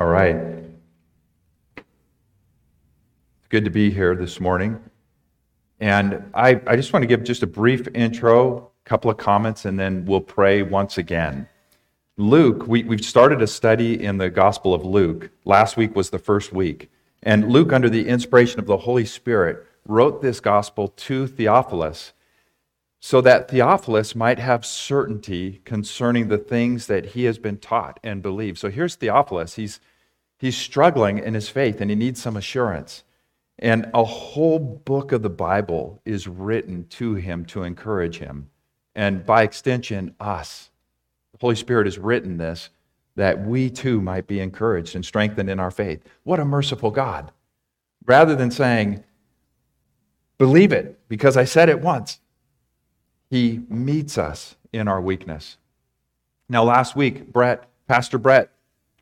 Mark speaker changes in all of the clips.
Speaker 1: All right. It's good to be here this morning. And I, I just want to give just a brief intro, a couple of comments, and then we'll pray once again. Luke, we, we've started a study in the Gospel of Luke. Last week was the first week. And Luke, under the inspiration of the Holy Spirit, wrote this Gospel to Theophilus so that Theophilus might have certainty concerning the things that he has been taught and believed. So here's Theophilus. He's, he's struggling in his faith and he needs some assurance. And a whole book of the Bible is written to him to encourage him. And by extension, us. The Holy Spirit has written this that we too might be encouraged and strengthened in our faith. What a merciful God. Rather than saying, believe it because I said it once, he meets us in our weakness. Now, last week, Brett, Pastor Brett,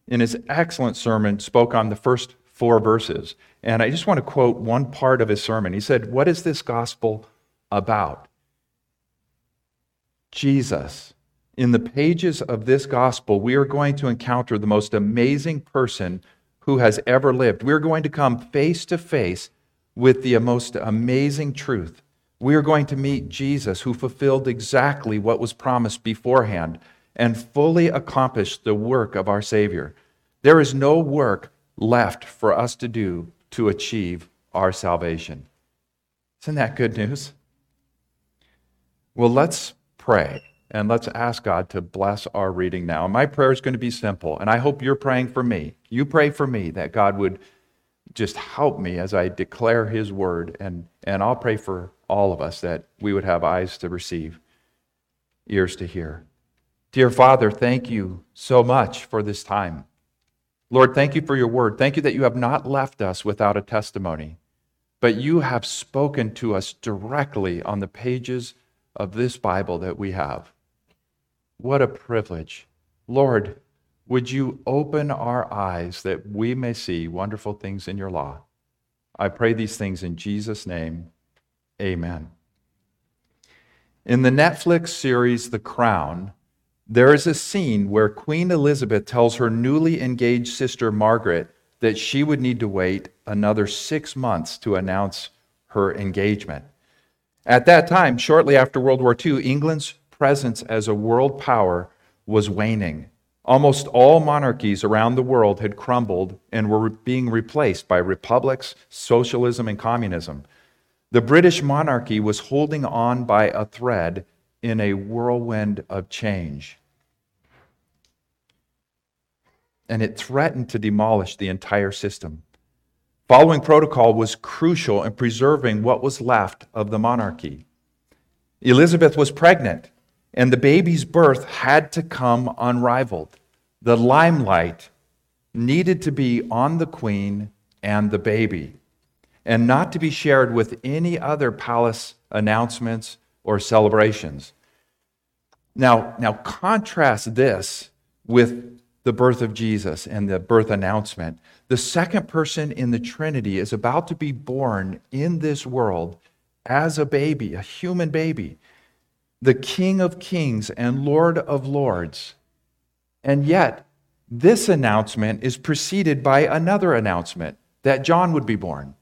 Speaker 1: in his excellent sermon, spoke on the first four verses. And I just want to quote one part of his sermon. He said, What is this gospel about? Jesus. In the pages of this gospel, we are going to encounter the most amazing person who has ever lived. We're going to come face to face with the most amazing truth we are going to meet Jesus, who fulfilled exactly what was promised beforehand and fully accomplished the work of our Savior. There is no work left for us to do to achieve our salvation. Isn't that good news? Well, let's pray and let's ask God to bless our reading now. My prayer is going to be simple, and I hope you're praying for me. You pray for me that God would just help me as I declare His word, and, and I'll pray for all of us, that we would have eyes to receive, ears to hear. Dear Father, thank you so much for this time. Lord, thank you for your word. Thank you that you have not left us without a testimony, but you have spoken to us directly on the pages of this Bible that we have. What a privilege. Lord, would you open our eyes that we may see wonderful things in your law? I pray these things in Jesus' name. Amen. In the Netflix series The Crown, there is a scene where Queen Elizabeth tells her newly engaged sister Margaret that she would need to wait another six months to announce her engagement. At that time, shortly after World War II, England's presence as a world power was waning. Almost all monarchies around the world had crumbled and were being replaced by republics, socialism, and communism. The British monarchy was holding on by a thread in a whirlwind of change. And it threatened to demolish the entire system. Following protocol was crucial in preserving what was left of the monarchy. Elizabeth was pregnant, and the baby's birth had to come unrivaled. The limelight needed to be on the queen and the baby and not to be shared with any other palace announcements or celebrations. Now, now contrast this with the birth of Jesus and the birth announcement. The second person in the Trinity is about to be born in this world as a baby, a human baby, the King of Kings and Lord of Lords. And yet, this announcement is preceded by another announcement that John would be born.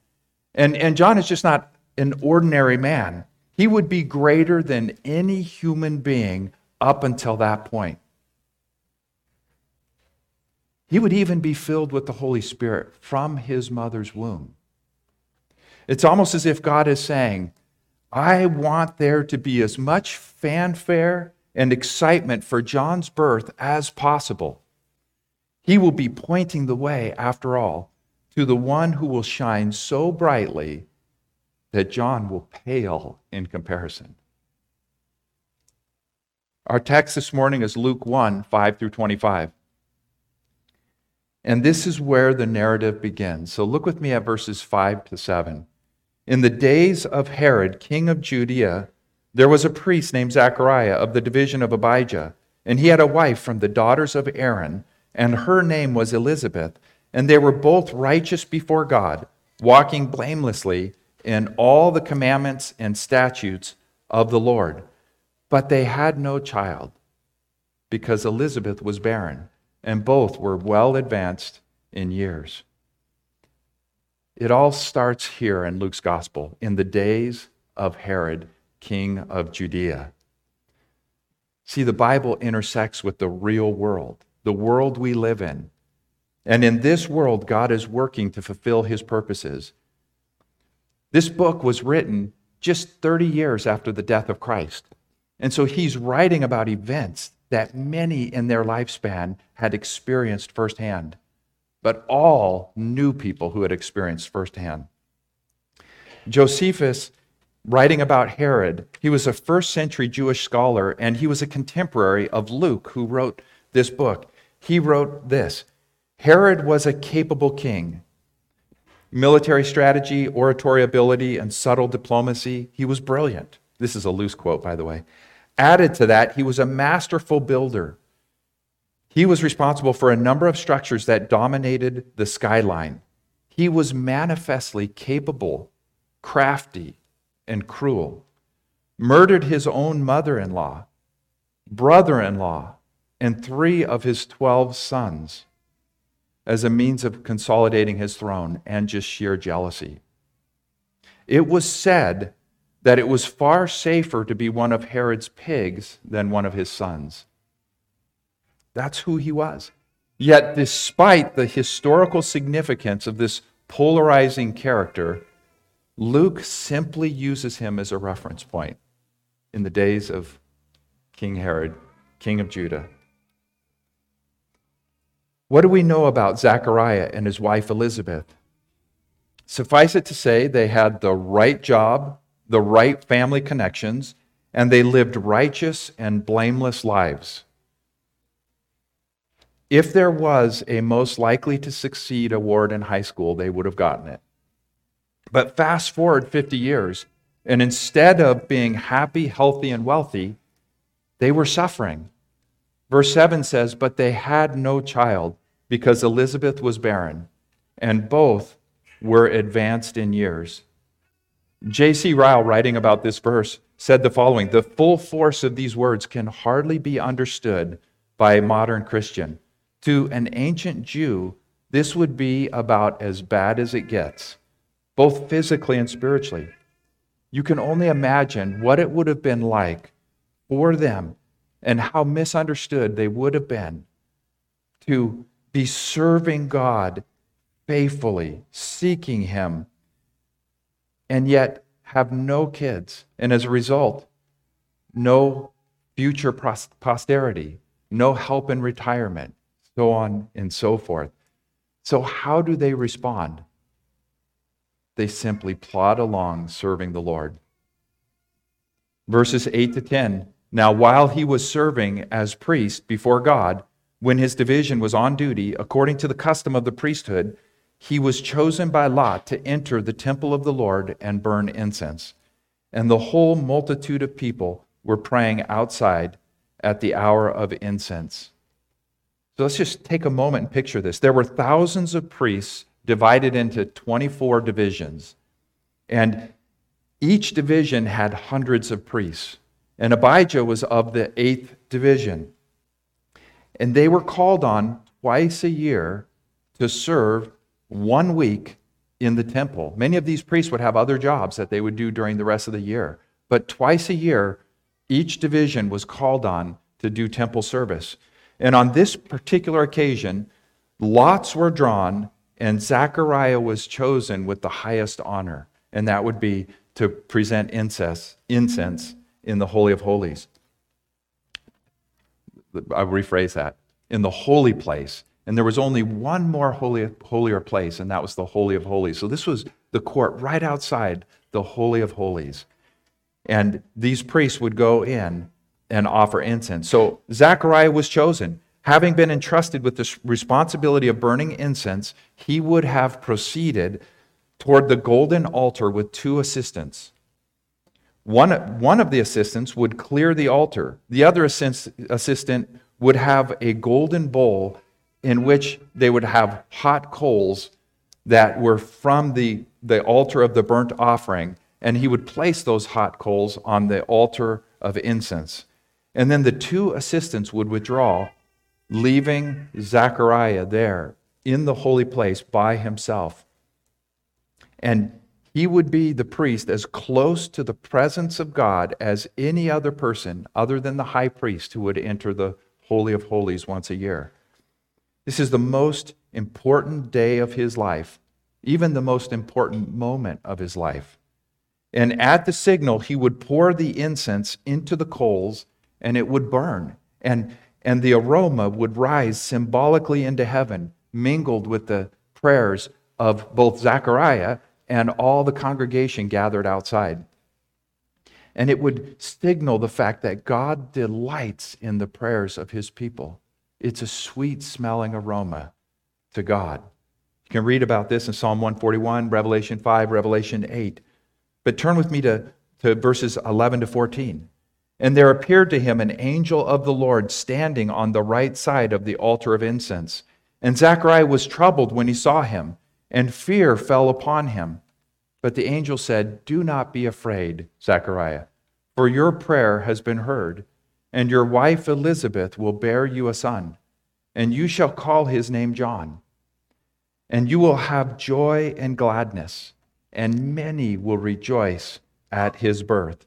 Speaker 1: And, and John is just not an ordinary man. He would be greater than any human being up until that point. He would even be filled with the Holy Spirit from his mother's womb. It's almost as if God is saying, I want there to be as much fanfare and excitement for John's birth as possible. He will be pointing the way, after all, to the one who will shine so brightly that John will pale in comparison. Our text this morning is Luke 1 5 through 25. And this is where the narrative begins. So look with me at verses 5 to 7. In the days of Herod, king of Judea, there was a priest named Zechariah of the division of Abijah, and he had a wife from the daughters of Aaron, and her name was Elizabeth. And they were both righteous before God, walking blamelessly in all the commandments and statutes of the Lord. But they had no child because Elizabeth was barren, and both were well advanced in years. It all starts here in Luke's gospel in the days of Herod, king of Judea. See, the Bible intersects with the real world, the world we live in. And in this world, God is working to fulfill his purposes. This book was written just 30 years after the death of Christ. And so he's writing about events that many in their lifespan had experienced firsthand, but all knew people who had experienced firsthand. Josephus, writing about Herod, he was a first century Jewish scholar and he was a contemporary of Luke, who wrote this book. He wrote this Herod was a capable king. Military strategy, oratory ability, and subtle diplomacy, he was brilliant. This is a loose quote, by the way. Added to that, he was a masterful builder. He was responsible for a number of structures that dominated the skyline. He was manifestly capable, crafty, and cruel. Murdered his own mother in law, brother in law, and three of his 12 sons as a means of consolidating his throne and just sheer jealousy. It was said that it was far safer to be one of Herod's pigs than one of his sons. That's who he was. Yet, despite the historical significance of this polarizing character, Luke simply uses him as a reference point in the days of King Herod, king of Judah. What do we know about Zechariah and his wife Elizabeth? Suffice it to say, they had the right job, the right family connections, and they lived righteous and blameless lives. If there was a most likely to succeed award in high school, they would have gotten it. But fast forward 50 years, and instead of being happy, healthy, and wealthy, they were suffering. Verse 7 says, But they had no child because Elizabeth was barren, and both were advanced in years. J.C. Ryle, writing about this verse, said the following The full force of these words can hardly be understood by a modern Christian. To an ancient Jew, this would be about as bad as it gets, both physically and spiritually. You can only imagine what it would have been like for them and how misunderstood they would have been to be serving God faithfully, seeking Him and yet have no kids. And as a result, no future posterity, no help in retirement, so on and so forth. So, how do they respond? They simply plod along serving the Lord. Verses 8 to 10 Now, while he was serving as priest before God, when his division was on duty, according to the custom of the priesthood, he was chosen by Lot to enter the temple of the Lord and burn incense. And the whole multitude of people were praying outside at the hour of incense. So let's just take a moment and picture this. There were thousands of priests divided into 24 divisions, and each division had hundreds of priests. And Abijah was of the eighth division. And they were called on twice a year to serve one week in the temple. Many of these priests would have other jobs that they would do during the rest of the year. But twice a year, each division was called on to do temple service. And on this particular occasion, lots were drawn, and Zechariah was chosen with the highest honor, and that would be to present incense, incense in the Holy of Holies. I'll rephrase that in the holy place and there was only one more holy, holier place, and that was the Holy of Holies. So this was the court right outside the Holy of Holies. And these priests would go in and offer incense. So Zechariah was chosen. Having been entrusted with the responsibility of burning incense, he would have proceeded toward the golden altar with two assistants. One, one of the assistants would clear the altar, the other assistant would have a golden bowl in which they would have hot coals that were from the, the altar of the burnt offering, and he would place those hot coals on the altar of incense. And then the two assistants would withdraw, leaving Zechariah there in the holy place by himself. And he would be the priest as close to the presence of God as any other person other than the high priest who would enter the Holy of Holies once a year. This is the most important day of his life, even the most important moment of his life. And at the signal, he would pour the incense into the coals and it would burn. And, and the aroma would rise symbolically into heaven, mingled with the prayers of both Zechariah and all the congregation gathered outside. And it would signal the fact that God delights in the prayers of his people. It's a sweet smelling aroma to God. You can read about this in Psalm 141, Revelation 5, Revelation 8. But turn with me to, to verses 11 to 14. And there appeared to him an angel of the Lord standing on the right side of the altar of incense. And Zechariah was troubled when he saw him and fear fell upon him. But the angel said, Do not be afraid, Zechariah, for your prayer has been heard, and your wife Elizabeth will bear you a son, and you shall call his name John. And you will have joy and gladness, and many will rejoice at his birth.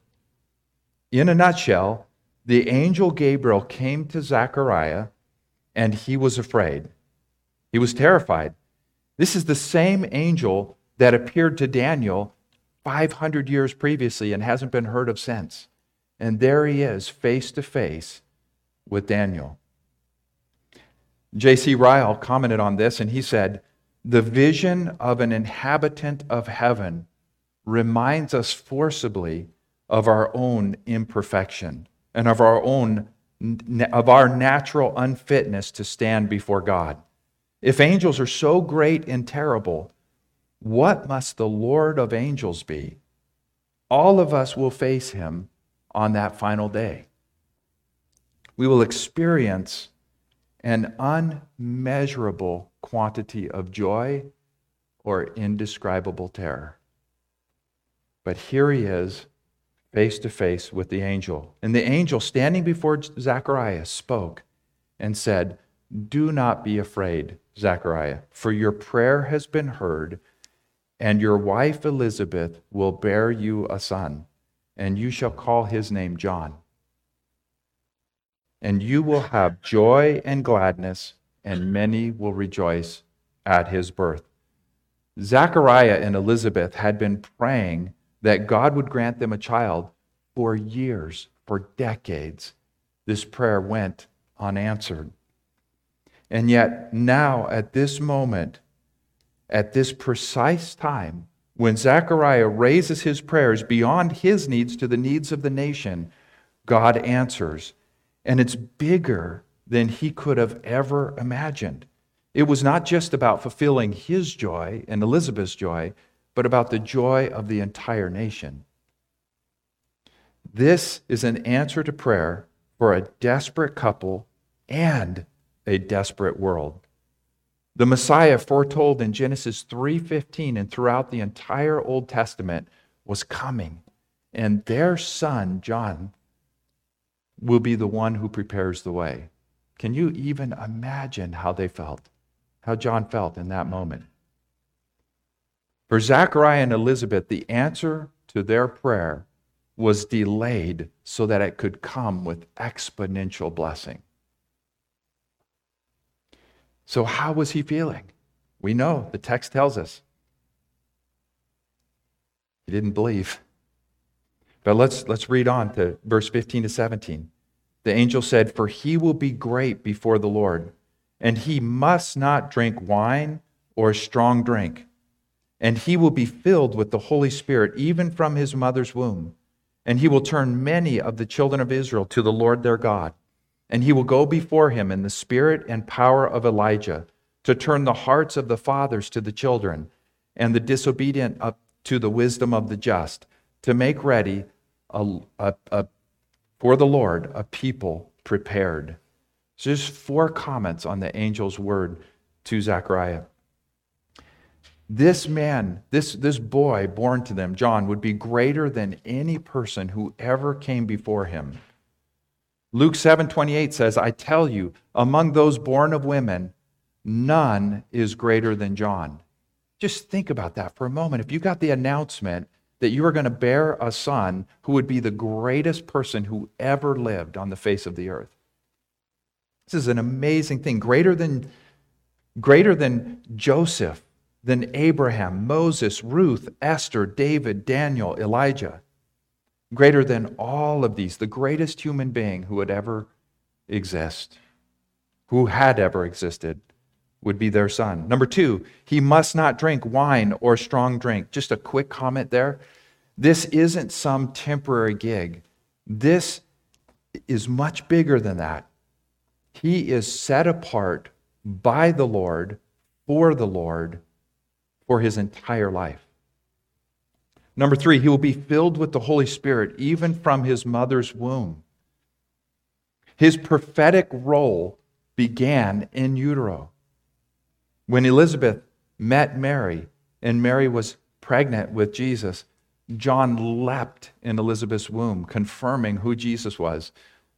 Speaker 1: In a nutshell, the angel Gabriel came to Zechariah, and he was afraid. He was terrified this is the same angel that appeared to Daniel 500 years previously and hasn't been heard of since. And there he is, face to face with Daniel. J.C. Ryle commented on this and he said, The vision of an inhabitant of heaven reminds us forcibly of our own imperfection and of our own of our natural unfitness to stand before God. If angels are so great and terrible, what must the Lord of angels be? All of us will face him on that final day. We will experience an unmeasurable quantity of joy or indescribable terror. But here he is, face to face with the angel. And the angel, standing before Zacharias, spoke and said, Do not be afraid. Zechariah, for your prayer has been heard, and your wife Elizabeth will bear you a son, and you shall call his name John. And you will have joy and gladness, and many will rejoice at his birth. Zechariah and Elizabeth had been praying that God would grant them a child for years, for decades. This prayer went unanswered. And yet, now, at this moment, at this precise time, when Zechariah raises his prayers beyond his needs to the needs of the nation, God answers. And it's bigger than he could have ever imagined. It was not just about fulfilling his joy and Elizabeth's joy, but about the joy of the entire nation. This is an answer to prayer for a desperate couple and a desperate world. The Messiah foretold in Genesis 3:15 and throughout the entire Old Testament was coming, and their son John will be the one who prepares the way. Can you even imagine how they felt? How John felt in that moment? For Zechariah and Elizabeth, the answer to their prayer was delayed so that it could come with exponential blessing. So, how was he feeling? We know, the text tells us. He didn't believe. But let's, let's read on to verse 15 to 17. The angel said, For he will be great before the Lord, and he must not drink wine or strong drink. And he will be filled with the Holy Spirit, even from his mother's womb. And he will turn many of the children of Israel to the Lord their God and he will go before him in the spirit and power of Elijah to turn the hearts of the fathers to the children and the disobedient up to the wisdom of the just, to make ready a, a, a, for the Lord a people prepared. So just four comments on the angel's word to Zechariah. This man, this, this boy born to them, John, would be greater than any person who ever came before him. Luke 7:28 says, "I tell you, among those born of women, none is greater than John. Just think about that for a moment. If you got the announcement that you are going to bear a son who would be the greatest person who ever lived on the face of the earth. This is an amazing thing, greater than greater than Joseph, than Abraham, Moses, Ruth, Esther, David, Daniel, Elijah. Greater than all of these, the greatest human being who would ever exist, who had ever existed would be their son. Number two, he must not drink wine or strong drink. Just a quick comment there. This isn't some temporary gig, this is much bigger than that. He is set apart by the Lord, for the Lord, for his entire life. Number three, he will be filled with the Holy Spirit even from his mother's womb. His prophetic role began in utero. When Elizabeth met Mary and Mary was pregnant with Jesus, John leapt in Elizabeth's womb, confirming who Jesus was.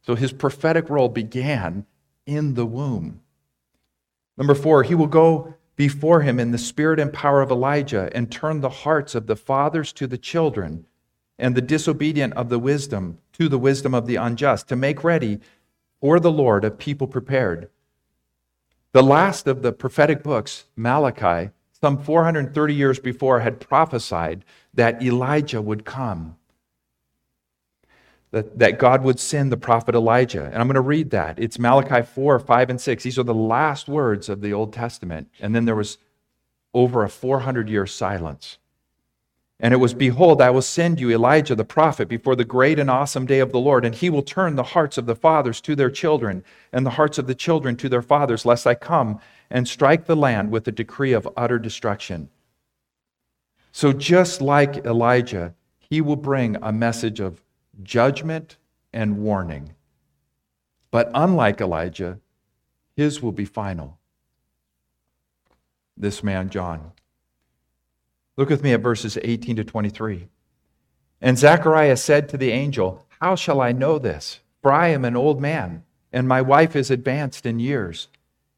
Speaker 1: So his prophetic role began in the womb. Number four, he will go before him in the spirit and power of Elijah and turn the hearts of the fathers to the children and the disobedient of the wisdom to the wisdom of the unjust to make ready for the Lord a people prepared. The last of the prophetic books, Malachi, some 430 years before, had prophesied that Elijah would come, that, that God would send the prophet Elijah. And I'm going to read that. It's Malachi 4, 5, and 6. These are the last words of the Old Testament. And then there was over a 400 year silence. And it was, Behold, I will send you Elijah the prophet before the great and awesome day of the Lord, and he will turn the hearts of the fathers to their children, and the hearts of the children to their fathers, lest I come and strike the land with a decree of utter destruction. So, just like Elijah, he will bring a message of judgment and warning. But unlike Elijah, his will be final. This man, John. Look with me at verses 18 to 23. And Zechariah said to the angel, How shall I know this? For I am an old man, and my wife is advanced in years.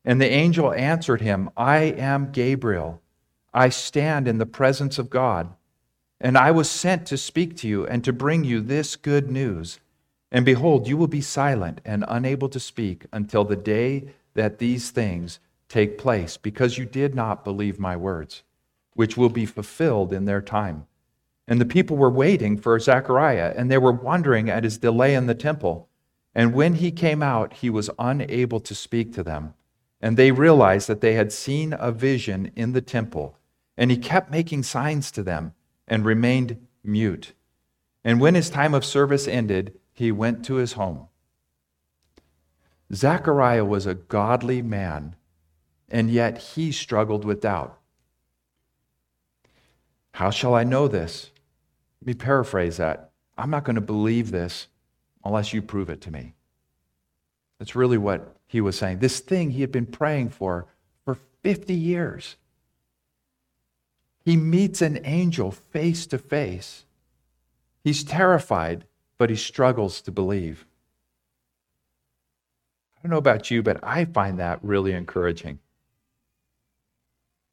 Speaker 1: And the angel answered him, I am Gabriel. I stand in the presence of God, and I was sent to speak to you and to bring you this good news. And behold, you will be silent and unable to speak until the day that these things take place, because you did not believe my words which will be fulfilled in their time. And the people were waiting for Zechariah, and they were wondering at his delay in the temple. And when he came out, he was unable to speak to them. And they realized that they had seen a vision in the temple. And he kept making signs to them and remained mute. And when his time of service ended, he went to his home. Zechariah was a godly man, and yet he struggled with doubt. How shall I know this? Let me paraphrase that. I'm not going to believe this unless you prove it to me. That's really what he was saying. This thing he had been praying for for 50 years. He meets an angel face to face. He's terrified, but he struggles to believe. I don't know about you, but I find that really encouraging.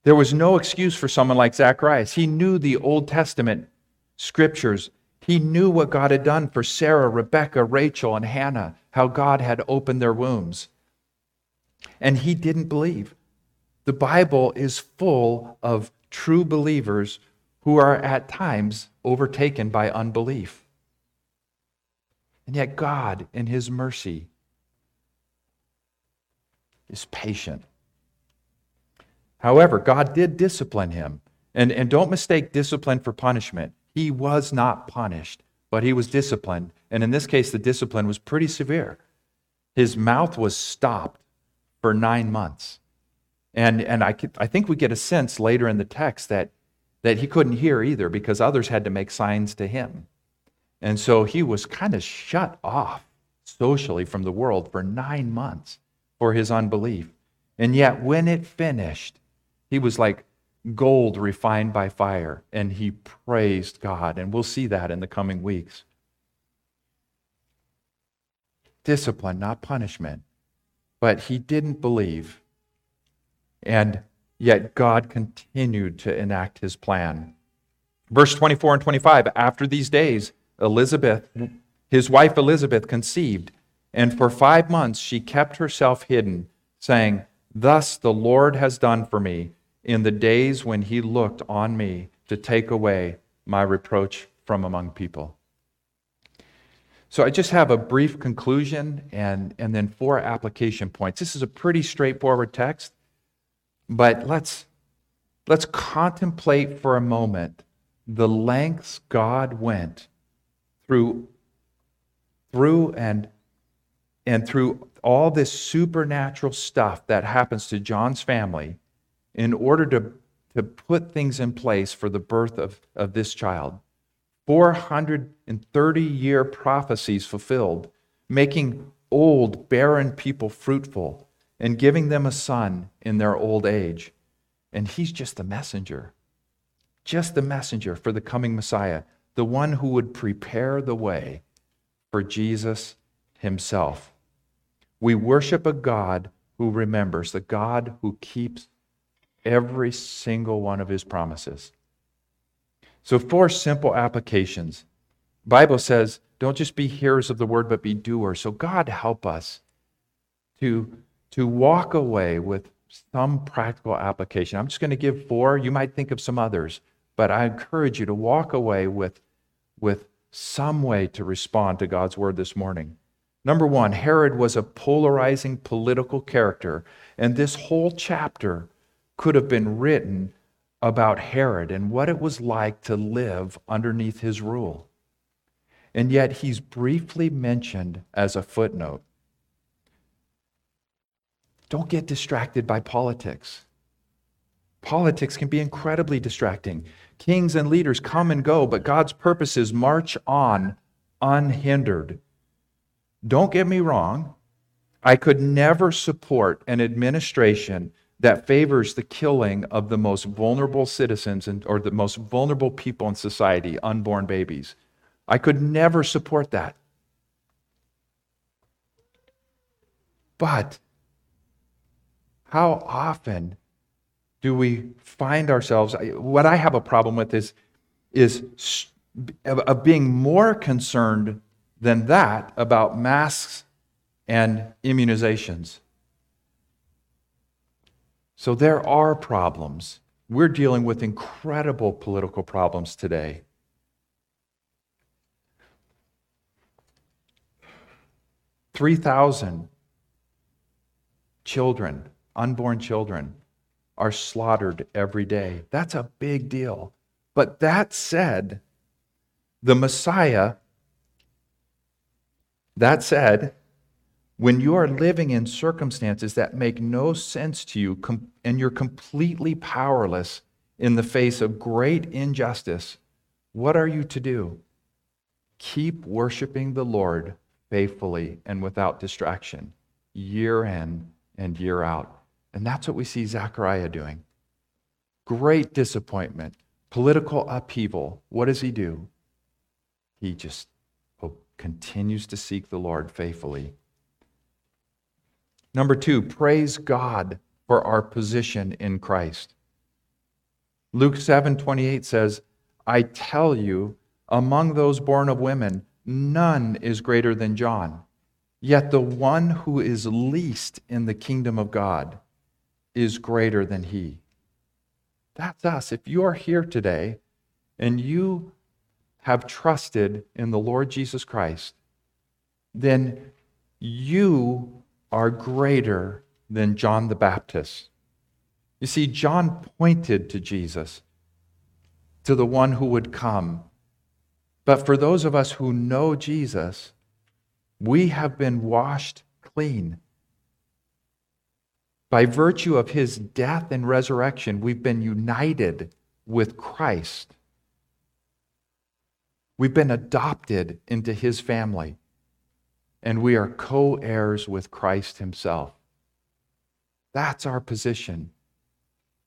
Speaker 1: There was no excuse for someone like Zacharias. He knew the Old Testament scriptures. He knew what God had done for Sarah, Rebecca, Rachel, and Hannah, how God had opened their wombs. And he didn't believe. The Bible is full of true believers who are at times overtaken by unbelief. And yet, God, in His mercy, is patient However, God did discipline him. And, and don't mistake discipline for punishment. He was not punished, but he was disciplined. And in this case, the discipline was pretty severe. His mouth was stopped for nine months. And, and I, I think we get a sense later in the text that, that he couldn't hear either because others had to make signs to him. And so he was kind of shut off socially from the world for nine months for his unbelief. And yet, when it finished, he was like gold refined by fire, and he praised God. And we'll see that in the coming weeks. Discipline, not punishment. But he didn't believe. And yet God continued to enact his plan. Verse 24 and 25 After these days, Elizabeth, his wife Elizabeth, conceived, and for five months she kept herself hidden, saying, Thus the Lord has done for me in the days when he looked on me to take away my reproach from among people. So I just have a brief conclusion and, and then four application points. This is a pretty straightforward text, but let's, let's contemplate for a moment the lengths God went through, through and, and through all this supernatural stuff that happens to John's family in order to, to put things in place for the birth of, of this child. 430 year prophecies fulfilled, making old, barren people fruitful and giving them a son in their old age. And he's just the messenger, just the messenger for the coming Messiah, the one who would prepare the way for Jesus himself. We worship a God who remembers, the God who keeps every single one of his promises. So, four simple applications. Bible says, don't just be hearers of the word, but be doers. So, God help us to, to walk away with some practical application. I'm just going to give four. You might think of some others, but I encourage you to walk away with, with some way to respond to God's word this morning. Number one, Herod was a polarizing political character, and this whole chapter could have been written about Herod and what it was like to live underneath his rule. And yet he's briefly mentioned as a footnote. Don't get distracted by politics. Politics can be incredibly distracting. Kings and leaders come and go, but God's purposes march on unhindered. Don't get me wrong. I could never support an administration that favors the killing of the most vulnerable citizens and, or the most vulnerable people in society, unborn babies. I could never support that. But how often do we find ourselves? What I have a problem with is, is of being more concerned than that about masks and immunizations. So there are problems. We're dealing with incredible political problems today. Three thousand children, unborn children, are slaughtered every day. That's a big deal. But that said, the Messiah, that said, when you are living in circumstances that make no sense to you and you're completely powerless in the face of great injustice, what are you to do? Keep worshiping the Lord faithfully and without distraction, year in and year out. And that's what we see Zechariah doing. Great disappointment, political upheaval. What does he do? He just continues to seek the Lord faithfully Number two, praise God for our position in Christ. Luke 7 28 says, I tell you, among those born of women, none is greater than John. Yet the one who is least in the kingdom of God is greater than he. That's us. If you are here today and you have trusted in the Lord Jesus Christ, then you are greater than John the Baptist. You see, John pointed to Jesus, to the one who would come. But for those of us who know Jesus, we have been washed clean. By virtue of his death and resurrection, we've been united with Christ. We've been adopted into his family and we are co heirs with Christ Himself. That's our position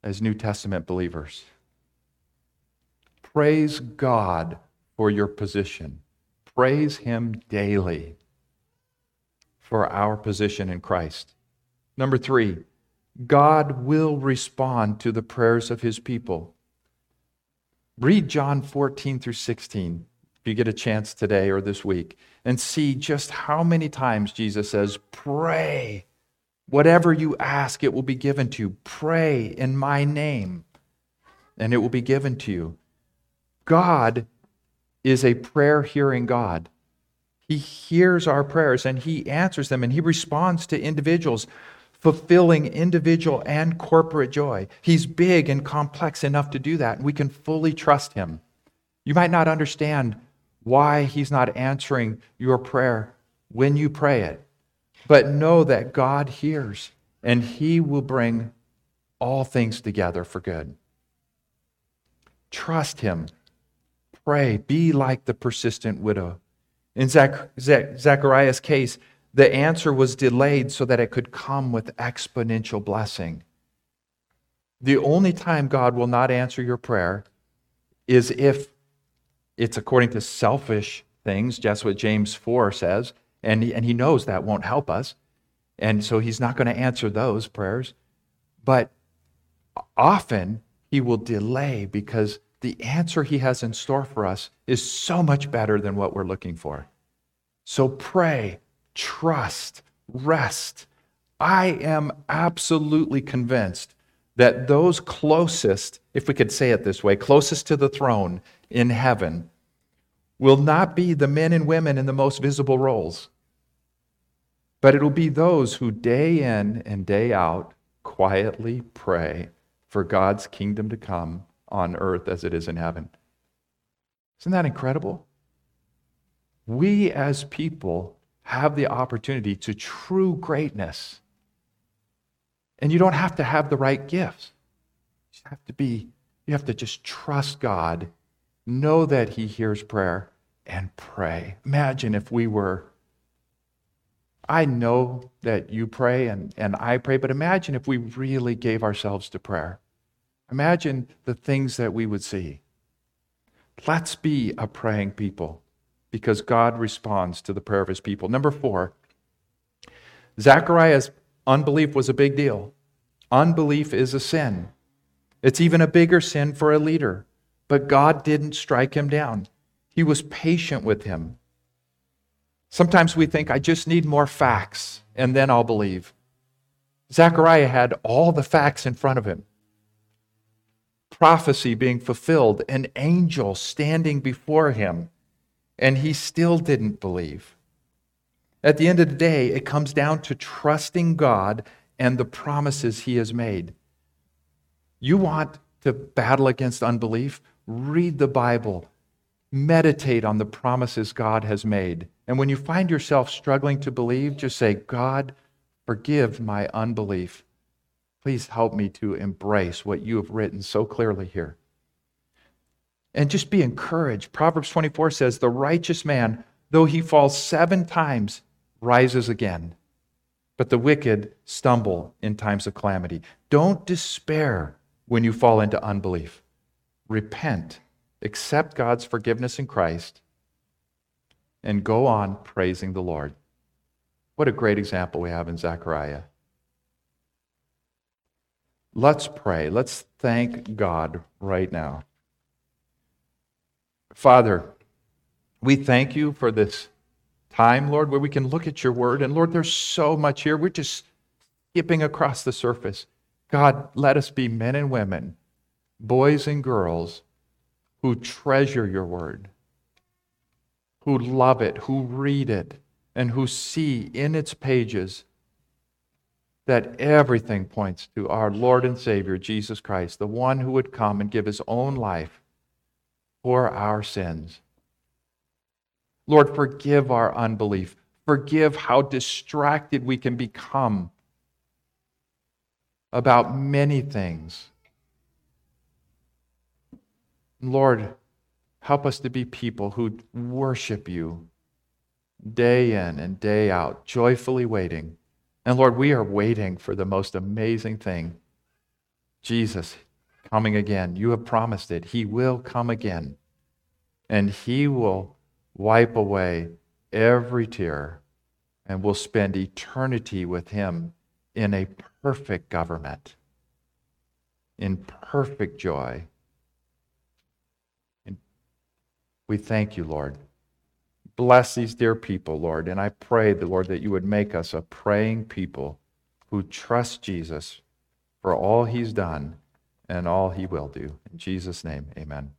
Speaker 1: as New Testament believers. Praise God for your position. Praise Him daily for our position in Christ. Number three, God will respond to the prayers of his people. Read John 14 through 16 if you get a chance today or this week and see just how many times Jesus says, Pray. Whatever you ask, it will be given to you. Pray in my name, and it will be given to you. God is a prayer hearing God. He hears our prayers and he answers them and he responds to individuals fulfilling individual and corporate joy. He's big and complex enough to do that, and we can fully trust him. You might not understand why he's not answering your prayer when you pray it, but know that God hears and he will bring all things together for good. Trust him. Pray. Be like the persistent widow. In Zach- Zach- Zechariah's case, the answer was delayed so that it could come with exponential blessing. The only time God will not answer your prayer is if it's according to selfish things, just what James 4 says, and he, and he knows that won't help us. And so he's not going to answer those prayers. But often he will delay because the answer he has in store for us is so much better than what we're looking for. So pray trust, rest. I am absolutely convinced that those closest, if we could say it this way, closest to the throne in heaven, will not be the men and women in the most visible roles, but it'll be those who day in and day out quietly pray for God's kingdom to come on earth as it is in heaven. Isn't that incredible? We as people have the opportunity to true greatness. And you don't have to have the right gifts. You have to be, you have to just trust God, know that He hears prayer, and pray. Imagine if we were. I know that you pray and, and I pray, but imagine if we really gave ourselves to prayer. Imagine the things that we would see. Let's be a praying people because God responds to the prayer of his people. Number four, Zechariah's unbelief was a big deal. Unbelief is a sin. It's even a bigger sin for a leader. But God didn't strike him down, He was patient with him. Sometimes we think, I just need more facts, and then I'll believe. Zechariah had all the facts in front of him prophecy being fulfilled, an angel standing before him and he still didn't believe. At the end of the day, it comes down to trusting God and the promises he has made. You want to battle against unbelief? Read the Bible. Meditate on the promises God has made. And when you find yourself struggling to believe, just say, God, forgive my unbelief. Please help me to embrace what you have written so clearly here and just be encouraged. Proverbs 24 says, The righteous man, though he falls seven times, rises again. But the wicked stumble in times of calamity. Don't despair when you fall into unbelief. Repent, accept God's forgiveness in Christ, and go on praising the Lord. What a great example we have in Zechariah. Let's pray. Let's thank God right now. Father, we thank you for this time, Lord, where we can look at your word. And Lord, there's so much here. We're just skipping across the surface. God, let us be men and women, boys and girls who treasure your word, who love it, who read it, and who see in its pages that everything points to our Lord and Savior, Jesus Christ, the one who would come and give his own life for our sins. Lord, forgive our unbelief. Forgive how distracted we can become about many things. Lord, help us to be people who worship you day in and day out, joyfully waiting. And Lord, we are waiting for the most amazing thing Jesus coming again. You have promised it. He will come again, and He will wipe away every tear, and we'll spend eternity with Him in a perfect government, in perfect joy. And we thank you, Lord. Bless these dear people, Lord. And I pray, the Lord, that you would make us a praying people who trust Jesus for all he's done and all he will do. In Jesus' name, amen.